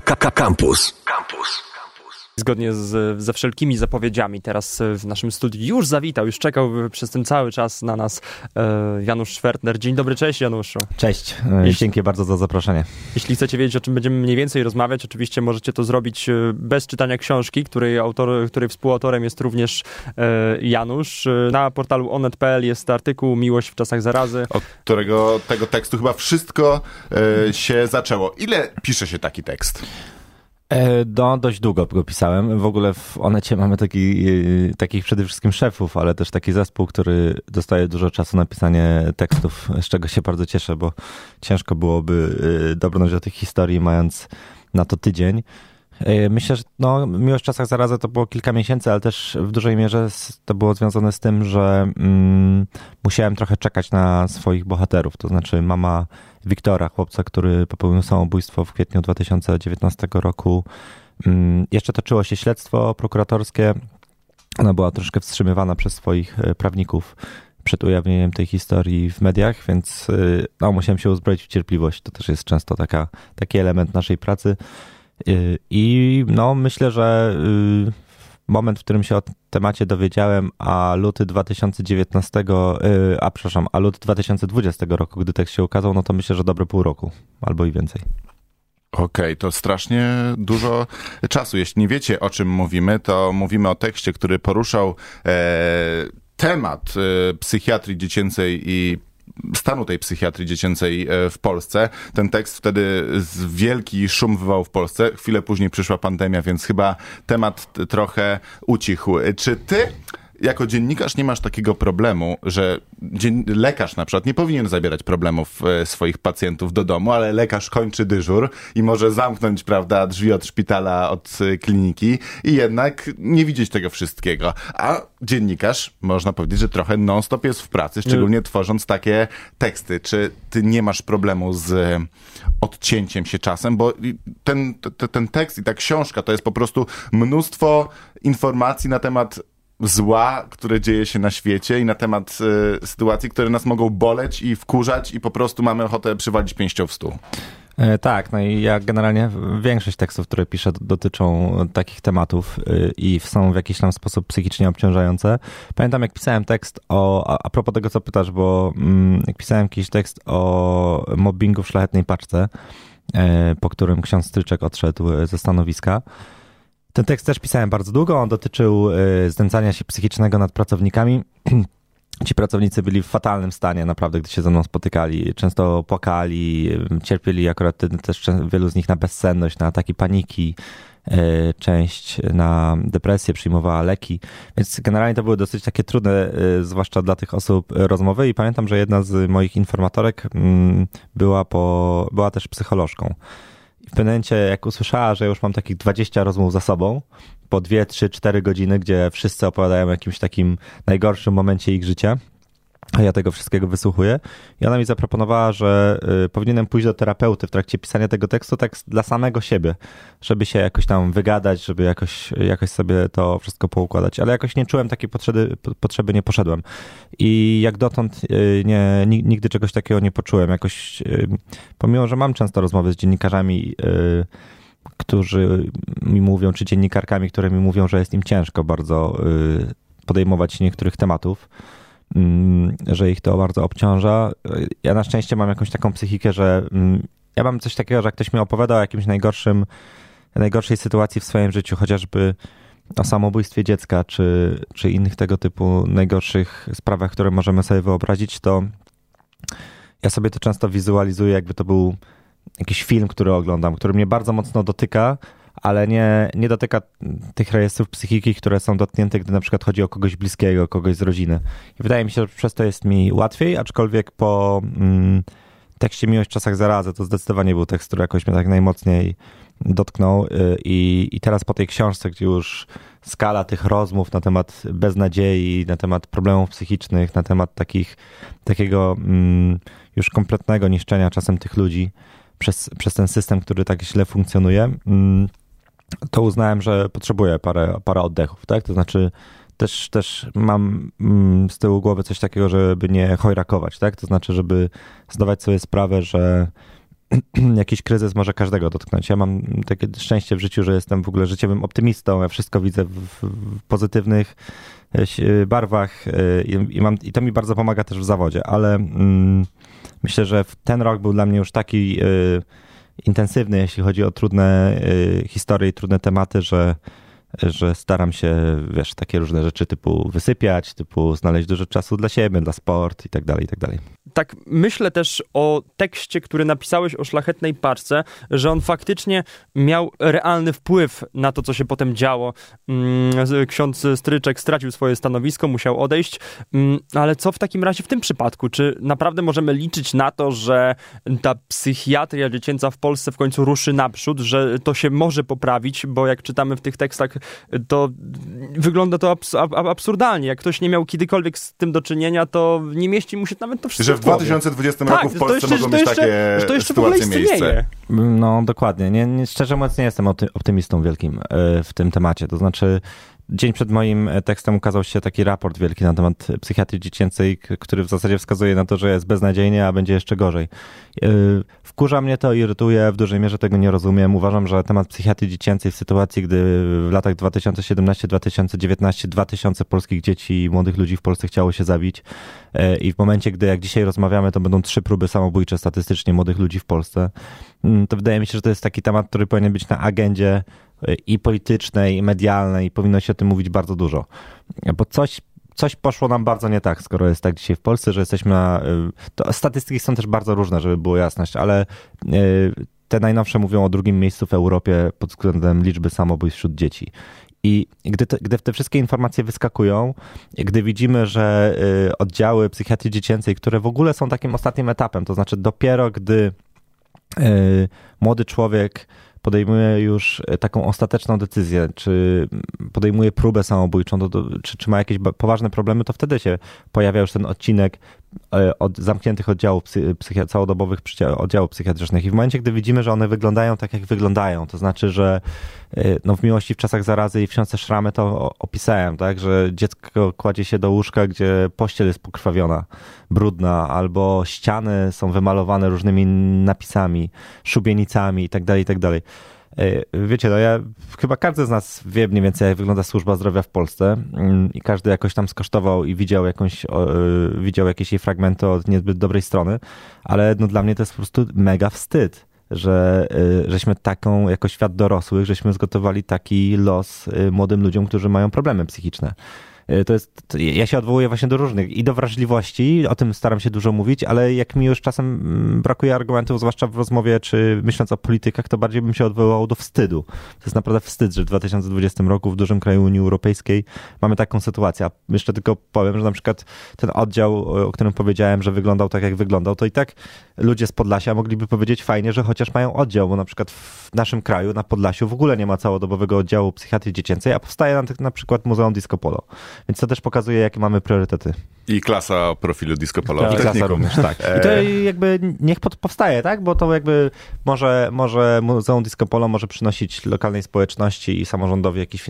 Campus. Campus. Zgodnie z, ze wszelkimi zapowiedziami teraz w naszym studiu już zawitał, już czekał przez ten cały czas na nas e, Janusz Schwertner. Dzień dobry, cześć Januszu. Cześć, e, dzięki bardzo za zaproszenie. Jeśli chcecie wiedzieć, o czym będziemy mniej więcej rozmawiać, oczywiście możecie to zrobić e, bez czytania książki, której, autor, której współautorem jest również Janusz. Na portalu onet.pl jest artykuł Miłość w czasach zarazy. Od którego tego tekstu chyba wszystko się zaczęło. Ile pisze się taki tekst? No, dość długo go pisałem. W ogóle w Onecie mamy taki, e, takich przede wszystkim szefów, ale też taki zespół, który dostaje dużo czasu na pisanie tekstów, z czego się bardzo cieszę, bo ciężko byłoby e, dobrnąć do tych historii, mając na to tydzień. Myślę, że no, Miłość w czasach zarazy to było kilka miesięcy, ale też w dużej mierze to było związane z tym, że mm, musiałem trochę czekać na swoich bohaterów. To znaczy mama Wiktora, chłopca, który popełnił samobójstwo w kwietniu 2019 roku. Mm, jeszcze toczyło się śledztwo prokuratorskie. Ona była troszkę wstrzymywana przez swoich e, prawników przed ujawnieniem tej historii w mediach, więc e, no, musiałem się uzbroić w cierpliwość. To też jest często taka, taki element naszej pracy. E, I no, myślę, że moment, w którym się o temacie dowiedziałem, a luty 2019, y, a przepraszam, a luty 2020 roku, gdy tekst się ukazał, no to myślę, że dobre pół roku albo i więcej. Okej, okay, to strasznie dużo czasu. Jeśli nie wiecie, o czym mówimy, to mówimy o tekście, który poruszał e, temat e, psychiatrii dziecięcej i stanu tej psychiatrii dziecięcej e, w Polsce. Ten tekst wtedy wielki szum wywołał w Polsce. Chwilę później przyszła pandemia, więc chyba temat trochę ucichł. Czy ty jako dziennikarz nie masz takiego problemu, że lekarz na przykład nie powinien zabierać problemów e, swoich pacjentów do domu, ale lekarz kończy dyżur i może zamknąć, prawda, drzwi od szpitala, od e, kliniki i jednak nie widzieć tego wszystkiego. A dziennikarz, można powiedzieć, że trochę non-stop jest w pracy, szczególnie tworząc takie teksty. Czy ty nie masz problemu z e, odcięciem się czasem? Bo ten, ten tekst i ta książka to jest po prostu mnóstwo informacji na temat zła, które dzieje się na świecie i na temat y, sytuacji, które nas mogą boleć i wkurzać i po prostu mamy ochotę przywalić pięścią w stół. E, tak, no i ja generalnie większość tekstów, które piszę, dotyczą takich tematów y, i są w jakiś tam sposób psychicznie obciążające. Pamiętam, jak pisałem tekst o, a, propos tego, co pytasz, bo mm, jak pisałem jakiś tekst o mobbingu w szlachetnej paczce, e, po którym ksiądz Stryczek odszedł ze stanowiska, ten tekst też pisałem bardzo długo. On dotyczył y, znęcania się psychicznego nad pracownikami. Ci pracownicy byli w fatalnym stanie, naprawdę, gdy się ze mną spotykali. Często płakali, y, cierpieli akurat też wielu z nich na bezsenność, na ataki paniki. Y, część na depresję przyjmowała leki, więc generalnie to były dosyć takie trudne, zwłaszcza dla tych osób, rozmowy. I pamiętam, że jedna z moich informatorek mm, była, po, była też psycholożką w pewnym momencie, jak usłyszała, że już mam takich 20 rozmów za sobą, po 2, 3, 4 godziny, gdzie wszyscy opowiadają o jakimś takim najgorszym momencie ich życia, a ja tego wszystkiego wysłuchuję. I ona mi zaproponowała, że y, powinienem pójść do terapeuty w trakcie pisania tego tekstu, tak dla samego siebie, żeby się jakoś tam wygadać, żeby jakoś, jakoś sobie to wszystko poukładać. Ale jakoś nie czułem takiej potrzeby, potrzeby nie poszedłem. I jak dotąd y, nie, nigdy czegoś takiego nie poczułem. Jakoś, y, pomimo, że mam często rozmowy z dziennikarzami, którzy mi mówią, czy dziennikarkami, które mi mówią, że jest im ciężko bardzo podejmować niektórych tematów, że ich to bardzo obciąża. Ja na szczęście mam jakąś taką psychikę, że mm, ja mam coś takiego, że jak ktoś mi opowiada o jakimś najgorszym, najgorszej sytuacji w swoim życiu, chociażby o samobójstwie dziecka, czy, czy innych tego typu najgorszych sprawach, które możemy sobie wyobrazić, to ja sobie to często wizualizuję, jakby to był jakiś film, który oglądam, który mnie bardzo mocno dotyka, ale nie, nie dotyka tych rejestrów psychiki, które są dotknięte, gdy na przykład chodzi o kogoś bliskiego, kogoś z rodziny. I wydaje mi się, że przez to jest mi łatwiej, aczkolwiek po mm, tekście Miłość w czasach zarazy to zdecydowanie był tekst, który jakoś mnie tak najmocniej dotknął y, i, i teraz po tej książce, gdzie już skala tych rozmów na temat beznadziei, na temat problemów psychicznych, na temat takich, takiego mm, już kompletnego niszczenia czasem tych ludzi przez, przez ten system, który tak źle funkcjonuje, mm, to uznałem, że potrzebuję parę, parę oddechów, tak? To znaczy też, też mam mm, z tyłu głowy coś takiego, żeby nie chojrakować, tak? To znaczy, żeby zdawać sobie sprawę, że jakiś kryzys może każdego dotknąć. Ja mam takie szczęście w życiu, że jestem w ogóle życiowym optymistą, ja wszystko widzę w, w pozytywnych e, barwach e, i, i, mam, i to mi bardzo pomaga też w zawodzie, ale mm, myślę, że ten rok był dla mnie już taki y, intensywny, jeśli chodzi o trudne y, historie i trudne tematy, że że staram się, wiesz, takie różne rzeczy typu wysypiać, typu znaleźć dużo czasu dla siebie, dla sport i tak dalej, i tak dalej. Tak myślę też o tekście, który napisałeś o szlachetnej parce, że on faktycznie miał realny wpływ na to, co się potem działo. Mm, ksiądz Stryczek stracił swoje stanowisko, musiał odejść, mm, ale co w takim razie w tym przypadku? Czy naprawdę możemy liczyć na to, że ta psychiatria dziecięca w Polsce w końcu ruszy naprzód, że to się może poprawić, bo jak czytamy w tych tekstach to wygląda to abs absurdalnie. Jak ktoś nie miał kiedykolwiek z tym do czynienia, to nie mieści mu się nawet to wszystko Że w 2020 tak, roku w Polsce jeszcze, mogą być jeszcze, takie to jeszcze sytuacje miejsce. No dokładnie. Nie, nie, szczerze mówiąc nie jestem optymistą wielkim e, w tym temacie. To znaczy dzień przed moim e, tekstem ukazał się taki raport wielki na temat psychiatrii dziecięcej, który w zasadzie wskazuje na to, że jest beznadziejnie, a będzie jeszcze gorzej. E, wkurza mnie to, irytuje, w dużej mierze tego nie rozumiem. Uważam, że temat psychiatrii dziecięcej w sytuacji, gdy w latach 2017-2019 2000 polskich dzieci i młodych ludzi w Polsce chciało się zabić e, i w momencie, gdy jak dzisiaj rozmawiamy, to będą trzy próby samobójcze statystycznie młodych ludzi w Polsce, mm, to wydaje mi się, że to jest taki temat, który powinien być na agendzie i politycznej, i medialnej, i powinno się o tym mówić bardzo dużo. Bo coś, coś poszło nam bardzo nie tak, skoro jest tak dzisiaj w Polsce, że jesteśmy na. Y, statystyki są też bardzo różne, żeby było jasność, ale y, te najnowsze mówią o drugim miejscu w Europie pod względem liczby samobójstw wśród dzieci. I gdy te, gdy te wszystkie informacje wyskakują, gdy widzimy, że y, oddziały psychiatrii dziecięcej, które w ogóle są takim ostatnim etapem, to znaczy dopiero gdy młody człowiek podejmuje już e, taką ostateczną decyzję, czy podejmuje próbę samobójczą, to, to, czy, czy ma jakieś poważne problemy, to wtedy się pojawia już ten odcinek od zamkniętych oddziałów psychi- całodobowych oddziałów psychiatrycznych. I w momencie, gdy widzimy, że one wyglądają tak, jak wyglądają, to znaczy, że e, no, w miłości w czasach zarazy i w książce Szramy to opisałem, tak, że dziecko kładzie się do łóżka, gdzie pościel jest pokrwawiona, brudna, albo ściany są wymalowane różnymi napisami, szubienicami i tak E, wiecie, no ja chyba każdy z nas wie mniej więcej, jak wygląda służba zdrowia w Polsce mm, i każdy jakoś tam skosztował i widział jakąś, e, widział jakieś jej fragmenty od niezbyt dobrej strony, ale no dla mnie to jest po prostu mega wstyd że e, żeśmy taką, jako świat dorosłych, żeśmy zgotowali taki los młodym ludziom, którzy mają problemy psychiczne. E, to jest, to ja się odwołuję właśnie do różnych i do wrażliwości, o tym staram się dużo mówić, ale jak mi już czasem mm, brakuje argumentów, zwłaszcza w rozmowie, czy myśląc o politykach, to bardziej bym się odwołał do wstydu. To jest naprawdę wstyd, że w 2020 roku w dużym kraju Unii Europejskiej mamy taką sytuację. Jeszcze tylko powiem, że na przykład ten oddział, o którym powiedziałem, że wyglądał tak, jak wyglądał, to i tak ludzie z Podlasia mogliby powiedzieć fajnie, że chociaż mają oddział, bo na przykład w naszym kraju, na Podlasiu w ogóle nie ma całodobowego oddziału psychiatrii dziecięcej, a powstaje na, na przykład Muzeum Disco Polo. Więc to też pokazuje, jakie mamy priorytety. I klasa profilu disco polo. Tak, I klasa również, tak. I to jakby niech powstaje, tak? Bo to jakby może, może Muzeum Disco Polo może przynosić lokalnej społeczności i samorządowi jakiś,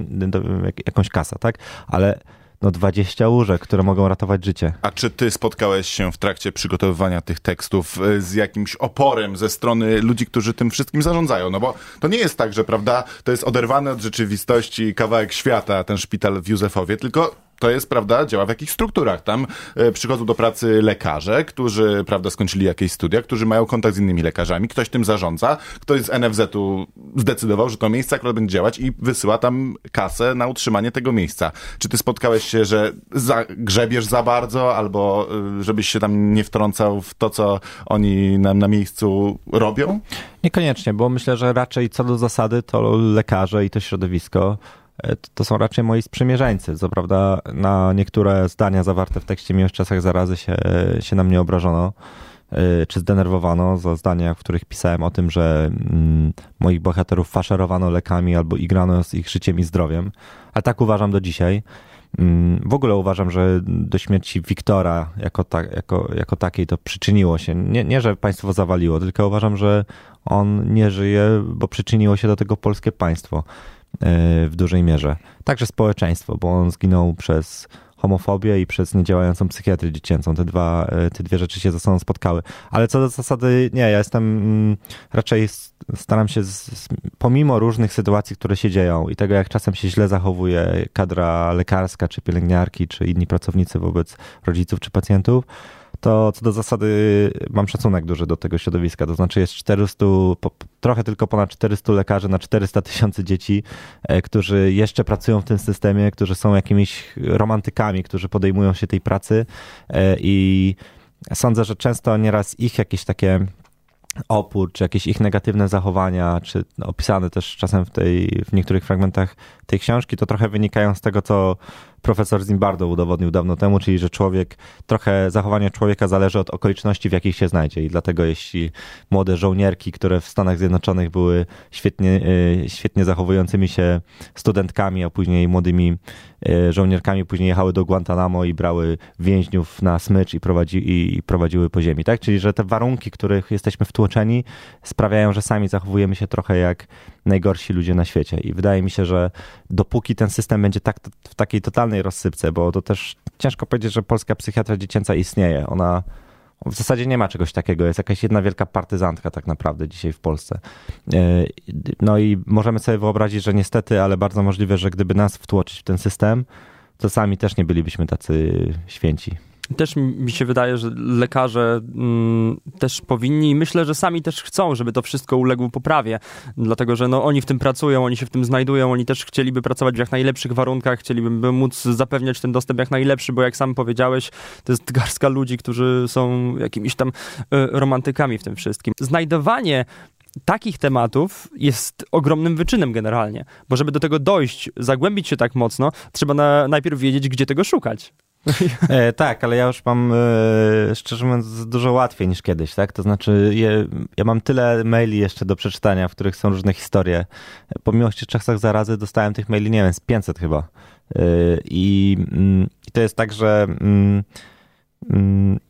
jakąś kasę, tak? Ale no 20 łóżek, które mogą ratować życie. A czy ty spotkałeś się w trakcie przygotowywania tych tekstów e, z jakimś oporem ze strony ludzi, którzy tym wszystkim zarządzają? No bo to nie jest tak, że prawda, to jest oderwane od rzeczywistości kawałek świata, ten szpital w Józefowie, tylko to jest, prawda, działa w jakichś strukturach. Tam e, przychodzą do pracy lekarze, którzy, prawda, skończyli jakieś studia, którzy mają kontakt z innymi lekarzami, ktoś tym zarządza, ktoś z NFZ-u zdecydował, że to miejsce akurat będzie działać i wysyła tam kasę na utrzymanie tego miejsca. Czy ty spotkałeś się, że grzebiesz za bardzo, albo e, żebyś się tam nie wtrącał w to, co oni nam na miejscu robią? Niekoniecznie, bo myślę, że raczej co do zasady to lekarze i to środowisko to są raczej moi sprzymierzeńcy. Co prawda na niektóre zdania zawarte w tekście Miłość w czasach zarazy się, się na mnie obrażono e, czy zdenerwowano za zdania, w których pisałem o tym, że mm, moich bohaterów faszerowano lekami albo igrano z ich życiem i zdrowiem. Ale tak uważam do dzisiaj. Mm, w ogóle uważam, że do śmierci Wiktora jako, ta, jako, jako takiej to przyczyniło się. Nie, nie, że państwo zawaliło, tylko uważam, że on nie żyje, bo przyczyniło się do tego polskie państwo. E, w dużej mierze. Także społeczeństwo, bo on zginął przez homofobię i przez niedziałającą psychiatrię dziecięcą. Te, dwa, e, te dwie rzeczy się ze sobą spotkały. Ale co do zasady, nie, ja jestem mm, raczej staram się, z, pomimo różnych sytuacji, które się dzieją i tego, jak czasem się źle zachowuje kadra lekarska, czy pielęgniarki, czy inni pracownicy wobec rodziców czy pacjentów, to co do zasady mam szacunek duży do tego środowiska. To znaczy jest 400, trochę tylko ponad 400 lekarzy na 400 tysięcy dzieci, e, którzy jeszcze pracują w tym systemie, którzy są jakimiś romantykami, którzy podejmują się tej pracy e, i sądzę, że często nieraz ich jakieś takie opór, czy jakieś ich negatywne zachowania, czy opisane też czasem w, tej, w niektórych fragmentach tej książki, to trochę wynikają z tego, co profesor Zimbardo udowodnił dawno temu, czyli że człowiek, trochę zachowanie człowieka zależy od okoliczności, w jakich się znajdzie. I dlatego jeśli młode żołnierki, które w Stanach Zjednoczonych były świetnie, e, świetnie zachowującymi się studentkami, a później młodymi e, żołnierkami, później jechały do Guantanamo i brały więźniów na smycz i, prowadzi, i prowadziły po ziemi. Tak? Czyli że te warunki, których jesteśmy wtłoczeni, sprawiają, że sami zachowujemy się trochę jak najgorsi ludzie na świecie. I wydaje mi się, że dopóki ten system będzie tak, w takiej totalnej rozsypce, bo to też ciężko powiedzieć, że polska psychiatria dziecięca istnieje. Ona w zasadzie nie ma czegoś takiego. Jest jakaś jedna wielka partyzantka tak naprawdę dzisiaj w Polsce. E, no i możemy sobie wyobrazić, że niestety, ale bardzo możliwe, że gdyby nas wtłoczyć w ten system, to sami też nie bylibyśmy tacy święci. Też mi się wydaje, że lekarze mm, też powinni i myślę, że sami też chcą, żeby to wszystko uległo poprawie, dlatego że no, oni w tym pracują, oni się w tym znajdują, oni też chcieliby pracować w jak najlepszych warunkach, chcieliby móc zapewniać ten dostęp jak najlepszy, bo jak sam powiedziałeś, to jest garstka ludzi, którzy są jakimiś tam y, romantykami w tym wszystkim. Znajdowanie takich tematów jest ogromnym wyczynem generalnie, bo żeby do tego dojść, zagłębić się tak mocno, trzeba na, najpierw wiedzieć, gdzie tego szukać. E, tak, ale ja już mam, e, szczerze mówiąc, dużo łatwiej niż kiedyś, tak? To znaczy, je, ja mam tyle maili jeszcze do przeczytania, w których są różne historie. Po miłości czasach zarazy dostałem tych maili, nie wiem, z 500 chyba. E, I, mm, I to jest tak, że mm, mm,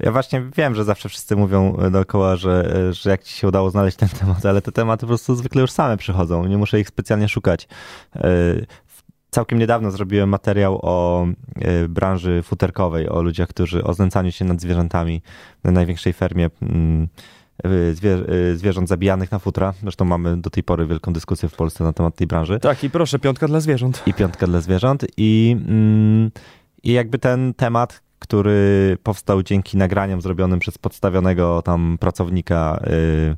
ja właśnie wiem, że zawsze wszyscy mówią dookoła, że, że jak ci się udało znaleźć ten temat, ale te tematy po prostu zwykle już same przychodzą. Nie muszę ich specjalnie szukać. Całkiem niedawno zrobiłem materiał o e, branży futerkowej, o ludziach, którzy o znęcaniu się nad zwierzętami na największej fermie mm, e, e, zwierząt zabijanych na futra. Zresztą mamy do tej pory wielką dyskusję w Polsce na temat tej branży. Tak, i proszę, piątka dla zwierząt. I piątka dla zwierząt. I, mm, i jakby ten temat, który powstał dzięki nagraniom zrobionym przez podstawionego tam pracownika Y,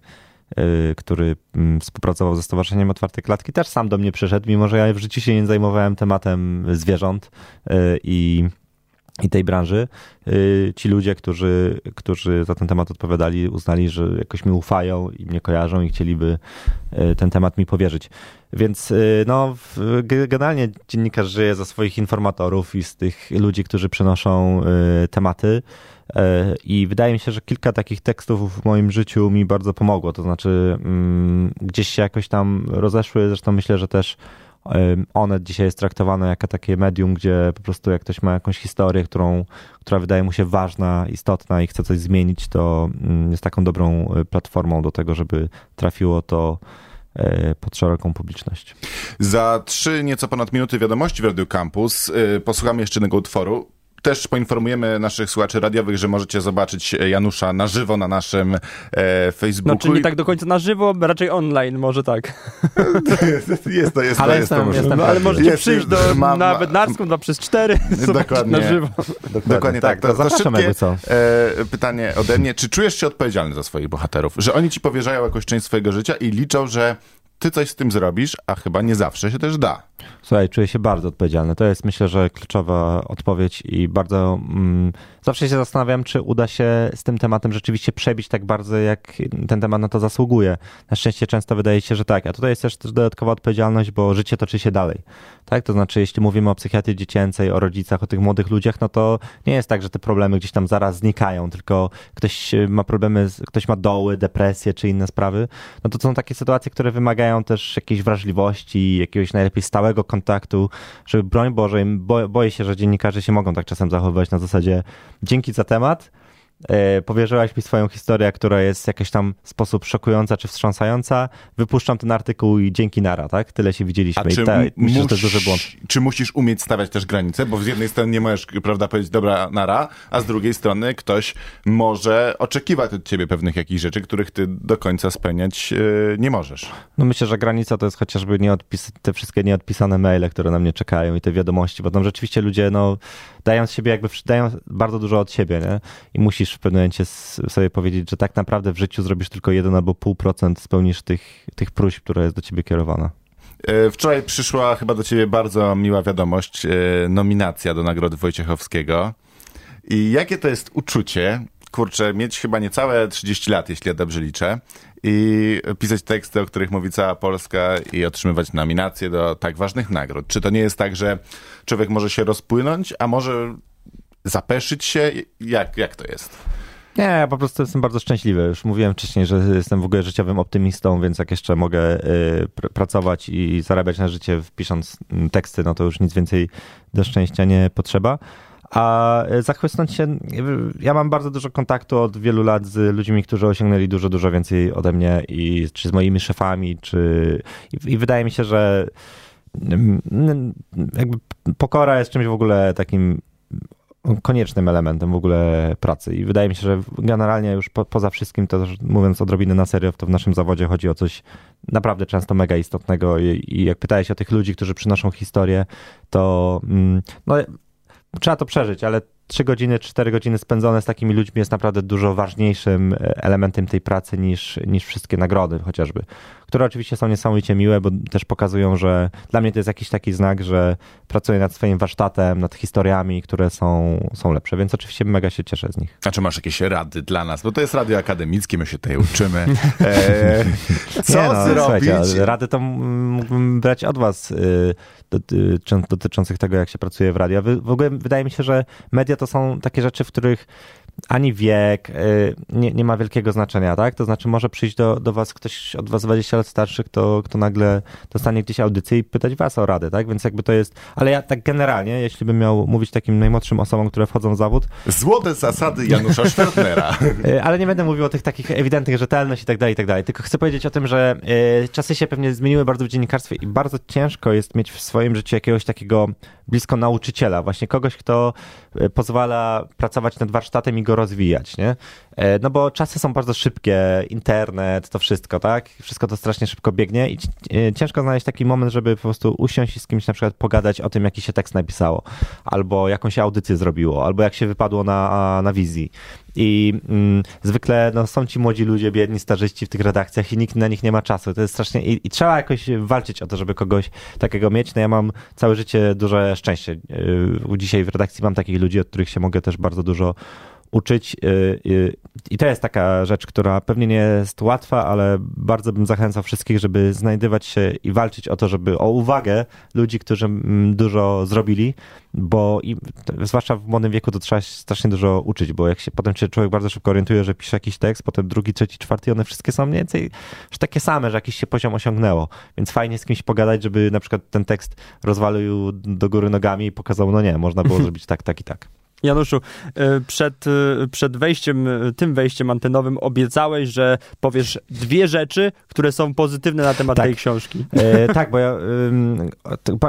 który mm, współpracował ze Stowarzyszeniem Otwarte Klatki, też sam do mnie przyszedł, mimo że ja w życiu się nie zajmowałem tematem zwierząt y, i i tej branży, y, ci ludzie, którzy, którzy za ten temat odpowiadali, uznali, że jakoś mi ufają i mnie kojarzą i chcieliby ten temat mi powierzyć. Więc no, generalnie dziennikarz żyje ze swoich informatorów i z tych ludzi, którzy przynoszą tematy. I wydaje mi się, że kilka takich tekstów w moim życiu mi bardzo pomogło. To znaczy, mm, gdzieś się jakoś tam rozeszły. Zresztą myślę, że też Onet dzisiaj jest traktowane jako takie medium, gdzie po prostu jak ktoś ma jakąś historię, którą, która wydaje mu się ważna, istotna i chce coś zmienić, to mm, jest taką dobrą e, platformą do tego, żeby trafiło to e, pod szeroką publiczność. Za trzy nieco ponad minuty wiadomości w Radio Campus posłuchamy jeszcze jednego utworu też poinformujemy naszych słuchaczy radiowych, że możecie zobaczyć Janusza na żywo na naszym e, Facebooku. Znaczy nie tak do końca na żywo, raczej online, może tak. jest to, jest ale to, jest jestem, to Jestem no, ale możecie jest, przyjść do, ma, na Bednarską 2 przez 4 Dokładnie. na żywo. Dokładnie, Dokładnie tak. tak. To, to szybkie co. E, pytanie ode mnie. Czy czujesz się odpowiedzialny za swoich bohaterów? Że oni ci powierzają jakąś część swojego życia i liczą, że ty coś z tym zrobisz, a chyba nie zawsze się też da. Słuchaj, czuję się bardzo odpowiedzialny. To jest myślę, że kluczowa odpowiedź i bardzo mm, zawsze się zastanawiam, czy uda się z tym tematem rzeczywiście przebić tak bardzo, jak ten temat na to zasługuje. Na szczęście często wydaje się, że tak. A tutaj jest też, dodatkowa odpowiedzialność, bo życie toczy się dalej. Tak? To znaczy, jeśli mówimy o psychiatrii dziecięcej, o rodzicach, o tych młodych ludziach, no to nie jest tak, że te problemy gdzieś tam zaraz znikają, tylko ktoś ma problemy, ktoś ma doły, depresję czy inne sprawy. No to są takie sytuacje, które wymagają też jakiejś wrażliwości, jakiegoś najlepiej stałego kontaktu, żeby broń Boże, bo, boję się, że dziennikarze się mogą tak czasem zachowywać na zasadzie dzięki za temat, powierzyłaś mi swoją historię, która jest w jakiś tam sposób szokująca czy wstrząsająca, wypuszczam ten artykuł i dzięki nara, tak? Tyle się widzieliśmy. A czy, I ta, myślę, że to jest duży błąd. czy musisz umieć stawiać też granice? Bo z jednej strony nie możesz, prawda, powiedzieć dobra, nara, a z drugiej strony ktoś może oczekiwać od ciebie pewnych jakichś rzeczy, których ty do końca spełniać yy, nie możesz. No myślę, że granica to jest chociażby nieodpis- te wszystkie nieodpisane maile, które na mnie czekają i te wiadomości, bo tam rzeczywiście ludzie no, dają z siebie jakby, dają bardzo dużo od siebie, nie? I musisz w pewnym momencie sobie powiedzieć, że tak naprawdę w życiu zrobisz tylko 1 albo pół procent spełnisz tych, tych próśb, które jest do ciebie kierowana. E, Wczoraj przyszła chyba do ciebie bardzo miła wiadomość, e, nominacja do Nagrody Wojciechowskiego. I jakie to jest uczucie, kurczę, mieć chyba niecałe 30 lat, jeśli ja dobrze liczę, i pisać teksty, o których mówi cała Polska i otrzymywać nominacje do tak ważnych nagród. Czy to nie jest tak, że człowiek może się rozpłynąć, a może zapeszyć się? Jak, jak to jest? Nie, ja po prostu jestem bardzo szczęśliwy. Już mówiłem wcześniej, że jestem w ogóle życiowym optymistą, więc jak jeszcze mogę y, pr- pracować i zarabiać na życie pisząc mm, teksty, no to już nic więcej do szczęścia nie potrzeba. A y, zachłysnąć się, y, ja mam bardzo dużo kontaktu od wielu lat z ludźmi, którzy osiągnęli dużo, dużo więcej ode mnie i czy z moimi szefami, czy i, i wydaje mi się, że mm, jakby pokora jest czymś w ogóle takim koniecznym elementem w ogóle pracy. I wydaje mi się, że generalnie już po, poza wszystkim, to mówiąc odrobinę na serio, to w naszym zawodzie chodzi o coś naprawdę często mega istotnego i, i jak pytałeś o tych ludzi, którzy przynoszą historię, to mm, no, trzeba to przeżyć, ale trzy godziny, cztery godziny spędzone z takimi ludźmi jest naprawdę dużo ważniejszym e, elementem tej pracy niż, niż wszystkie nagrody chociażby, które oczywiście są niesamowicie miłe, bo też pokazują, że dla mnie to jest jakiś taki znak, że pracuję nad swoim warsztatem, nad historiami, które są, są lepsze, więc oczywiście mega się cieszę z nich. A czy masz jakieś rady dla nas? Bo to jest radio akademickie, my się tutaj uczymy. E, co Nie no, zrobić? rady to mógłbym brać od was y, doty- dotyczących tego, jak się pracuje w radio. W ogóle wydaje mi się, że media to są takie rzeczy, w których ani wiek y, nie, nie ma wielkiego znaczenia, tak? To znaczy może przyjść do, do was ktoś od was 20 lat starszy, kto, kto nagle dostanie gdzieś audycję i pytać was o radę, tak? Więc jakby to jest... Ale ja tak generalnie, jeśli bym miał mówić takim najmłodszym osobom, które wchodzą w zawód, Złote zasady Janusza Schwertnera. Y, Ale nie będę mówił o tych takich ewidentnych rzetelność i tak dalej, i tak dalej. Tylko chcę powiedzieć o tym, że y, czasy się pewnie zmieniły bardzo w dziennikarstwie i bardzo ciężko jest mieć w swoim życiu jakiegoś takiego blisko nauczyciela, właśnie kogoś, kto pozwala pracować nad warsztatem i go rozwijać, nie? E, No bo czasy są bardzo szybkie, internet, to wszystko, tak? Wszystko to strasznie szybko biegnie i y, ciężko znaleźć taki moment, żeby po prostu usiąść i z kimś na przykład pogadać o tym, jaki się tekst napisało, albo jaką się audycję zrobiło, albo jak się wypadło na, na wizji. I mm, zwykle no, są ci młodzi ludzie, biedni starzyści w tych redakcjach i nikt na nich nie ma czasu. To jest strasznie. I, i trzeba jakoś walczyć o to, żeby kogoś takiego mieć. No ja mam całe życie duże szczęście. Yy, Dzisiaj w redakcji mam takich ludzi, od których się mogę też bardzo dużo uczyć. Yy, yy, I to jest taka rzecz, która pewnie nie jest łatwa, ale bardzo bym zachęcał wszystkich, żeby znajdywać się i walczyć o to, żeby o uwagę ludzi, którzy mm, dużo zrobili, bo i, zwłaszcza w młodym wieku to trzeba się strasznie dużo uczyć, bo jak się potem się człowiek bardzo szybko orientuje, że pisze jakiś tekst, potem drugi, trzeci, czwarty one wszystkie są mniej więcej że takie same, że jakiś się poziom osiągnęło. Więc fajnie z kimś pogadać, żeby na przykład ten tekst rozwalił do góry nogami i pokazał, no nie, można było zrobić tak, tak i tak. Januszu, y, przed, y, przed wejściem, y, tym wejściem antenowym obiecałeś, że powiesz dwie rzeczy, które są pozytywne na temat Tak. tej książki. E, tak, bo ja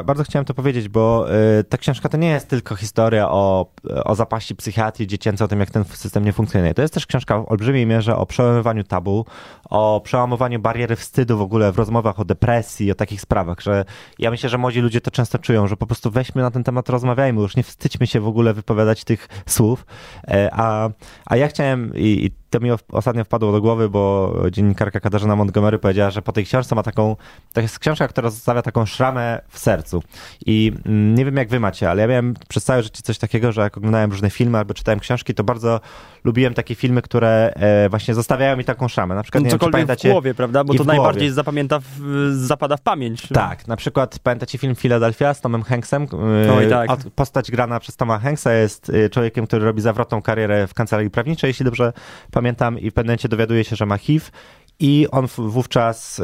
bardzo chciałem to powiedzieć, bo e, ta książka to nie jest tylko historia o, o zapaści psychiatrii dziecięcej, o tym, jak ten system nie funkcjonuje. To jest też książka w olbrzymiej mierze o przełamywaniu tabu, o przełamowaniu bariery wstydu w ogóle w rozmowach o depresji, o takich sprawach, że ja myślę, że młodzi ludzie to często czują, że po prostu weźmy na ten temat, rozmawiajmy, już nie wstydźmy się w ogóle wypowiadać tych słów. E, a, a ja chciałem i, i to mi ostatnio wpadło do głowy, bo dziennikarka Katarzyna Montgomery powiedziała, że po tej książce ma taką, to jest książka, która zostawia taką szramę w sercu. I mm, nie wiem jak wy macie, ale ja miałem przez całe życie coś takiego, że jak oglądałem różne filmy albo czytałem książki, to bardzo lubiłem takie filmy, które e, właśnie zostawiają mi taką szramę. Na przykład, nie wiem, czy pamiętacie... w głowie, prawda? Bo to najbardziej zapamięta w, zapada w pamięć. Tak, na przykład pamiętacie film Philadelphia z Tomem Hanksem? Yy, Oj, tak. Postać grana przez Toma Hanksa jest y, człowiekiem, który robi zawrotną karierę w kancelarii prawniczej, jeśli dobrze pamiętam, i w pewnym momencie dowiaduje się, że ma HIV i on wówczas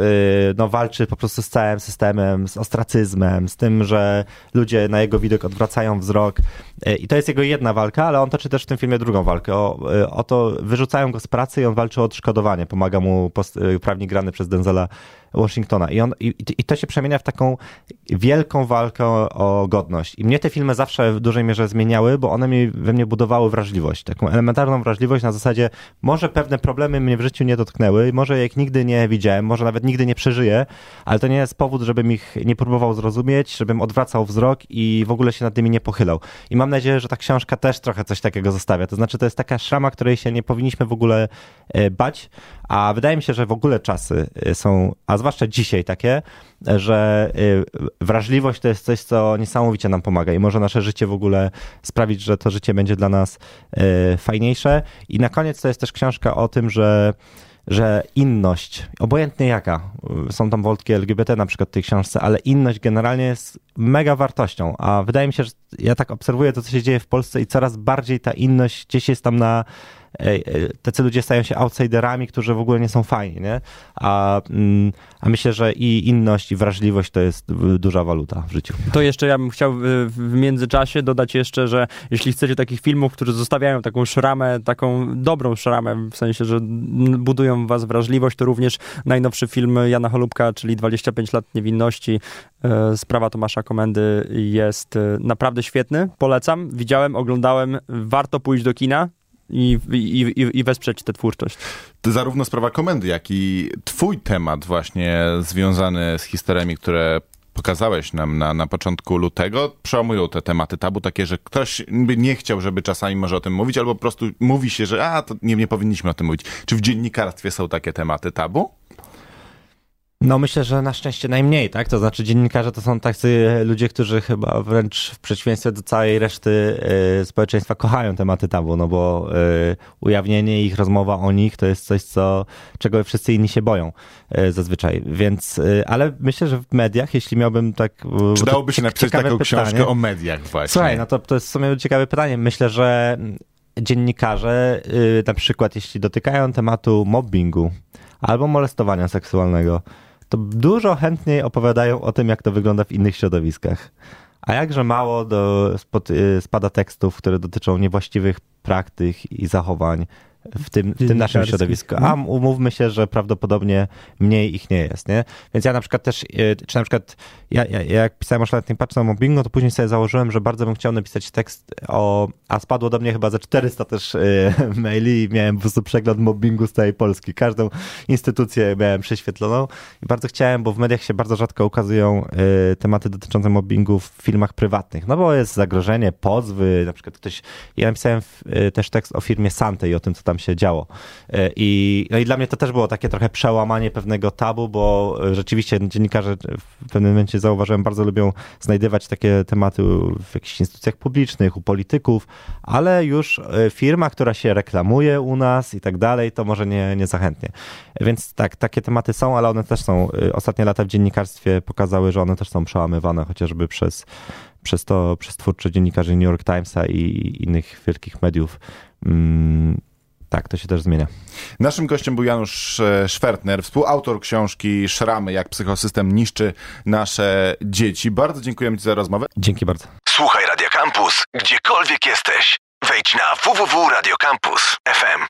no, walczy po prostu z całym systemem, z ostracyzmem, z tym, że ludzie na jego widok odwracają wzrok. I to jest jego jedna walka, ale on toczy też w tym filmie drugą walkę. O, o to wyrzucają go z pracy i on walczy o odszkodowanie. Pomaga mu prawnik grany przez Denzela Washingtona. I, on, i, I to się przemienia w taką wielką walkę o godność. I mnie te filmy zawsze w dużej mierze zmieniały, bo one mi, we mnie budowały wrażliwość. Taką elementarną wrażliwość na zasadzie, może pewne problemy mnie w życiu nie dotknęły, może jak nigdy nie widziałem, może nawet nigdy nie przeżyję, ale to nie jest powód, żebym ich nie próbował zrozumieć, żebym odwracał wzrok i w ogóle się nad nimi nie pochylał. I mam nadzieję, że ta książka też trochę coś takiego zostawia. To znaczy, to jest taka szrama, której się nie powinniśmy w ogóle e, bać, a wydaje mi się, że w ogóle czasy e, są, a zwłaszcza dzisiaj takie, że y, wrażliwość to jest coś, co niesamowicie nam pomaga i może nasze życie w ogóle sprawić, że to życie będzie dla nas y, fajniejsze. I na koniec to jest też książka o tym, że że inność, obojętnie jaka, y, są tam wątki LGBT na przykład w tej książce, ale inność generalnie jest mega wartością, a wydaje mi się, że ja tak obserwuję to, co się dzieje w Polsce i coraz bardziej ta inność gdzieś jest tam na tacy ludzie stają się outsiderami, którzy w ogóle nie są fajni, nie? A, mm, a myślę, że i inność, i wrażliwość to jest duża waluta w życiu. To jeszcze ja bym chciał w międzyczasie dodać jeszcze, że jeśli chcecie takich filmów, które zostawiają taką szramę, taką dobrą szramę, w sensie, że budują was wrażliwość, to również najnowszy film Jana Holubka, czyli 25 lat niewinności, e, sprawa Tomasza Komendy jest e, naprawdę świetny. Polecam. Widziałem, oglądałem. Warto pójść do kina i, i, i wesprzeć tę twórczość. Zarówno sprawa komendy, jak i twój temat właśnie związany z historiami, które pokazałeś nam na, na początku lutego, przełamują te tematy tabu, takie, że ktoś by nie chciał, żeby czasami może o tym mówić, albo po prostu mówi się, że a, to nie, nie powinniśmy o tym mówić. Czy w dziennikarstwie są takie tematy tabu? No myślę, że na szczęście najmniej, tak? To znaczy dziennikarze to są tacy ludzie, którzy chyba wręcz w przeciwieństwie do całej reszty y, społeczeństwa kochają tematy tabu, no bo y, ujawnienie ich, rozmowa o nich to jest coś, co, czego wszyscy inni się boją y, zazwyczaj. Więc, ale myślę, że w mediach, jeśli miałbym tak... Czy dałoby się napisać taką pytanie, książkę o mediach właśnie? Słuchaj, no to, to jest w sumie ciekawe pytanie. Myślę, że dziennikarze, na przykład jeśli dotykają tematu mobbingu albo molestowania seksualnego, to dużo chętniej opowiadają o tym, jak to wygląda w innych środowiskach. A jakże mało do, y, spada tekstów, które dotyczą niewłaściwych praktyk i zachowań w tym, w tym naszym środowisku. A umówmy się, że prawdopodobnie mniej ich nie jest, nie? Więc ja na przykład też, e, czy na przykład ja, ja jak pisałem o szlachetnej paczce o mobbingu, to później sobie założyłem, że bardzo bym chciał napisać tekst o, a spadło do mnie chyba ze 400 też y, maili i miałem po prostu przegląd mobbingu z całej Polski. Każdą instytucję miałem prześwietloną i bardzo chciałem, bo w mediach się bardzo rzadko ukazują y, tematy dotyczące mobbingu w filmach prywatnych, no bo jest zagrożenie, pozwy, na przykład ktoś, ja napisałem y, też tekst o firmie Sante i o tym, co tam tam się działo. E, I, no i dla mnie to też było takie trochę przełamanie pewnego tabu, bo rzeczywiście dziennikarze w pewnym momencie zauważyłem, bardzo lubią znajdywać takie tematy w jakichś instytucjach publicznych, u polityków, ale już e, firma, która się reklamuje u nas i tak dalej, to może nie, nie zachętnie. Więc tak, takie tematy są, ale one też są, e, ostatnie lata w dziennikarstwie pokazały, że one też są przełamywane chociażby przez przez to, przez twórcze dziennikarzy New York Timesa i innych wielkich mediów. Mm, tak, to się też zmienia. Naszym gościem był Janusz e, Szwertner, współautor książki Szramy, jak psychosystem niszczy nasze dzieci. Bardzo dziękujemy Ci za rozmowę. Dzięki bardzo. Słuchaj Radio Campus, gdziekolwiek jesteś. Wejdź na www.radiocampus.fm.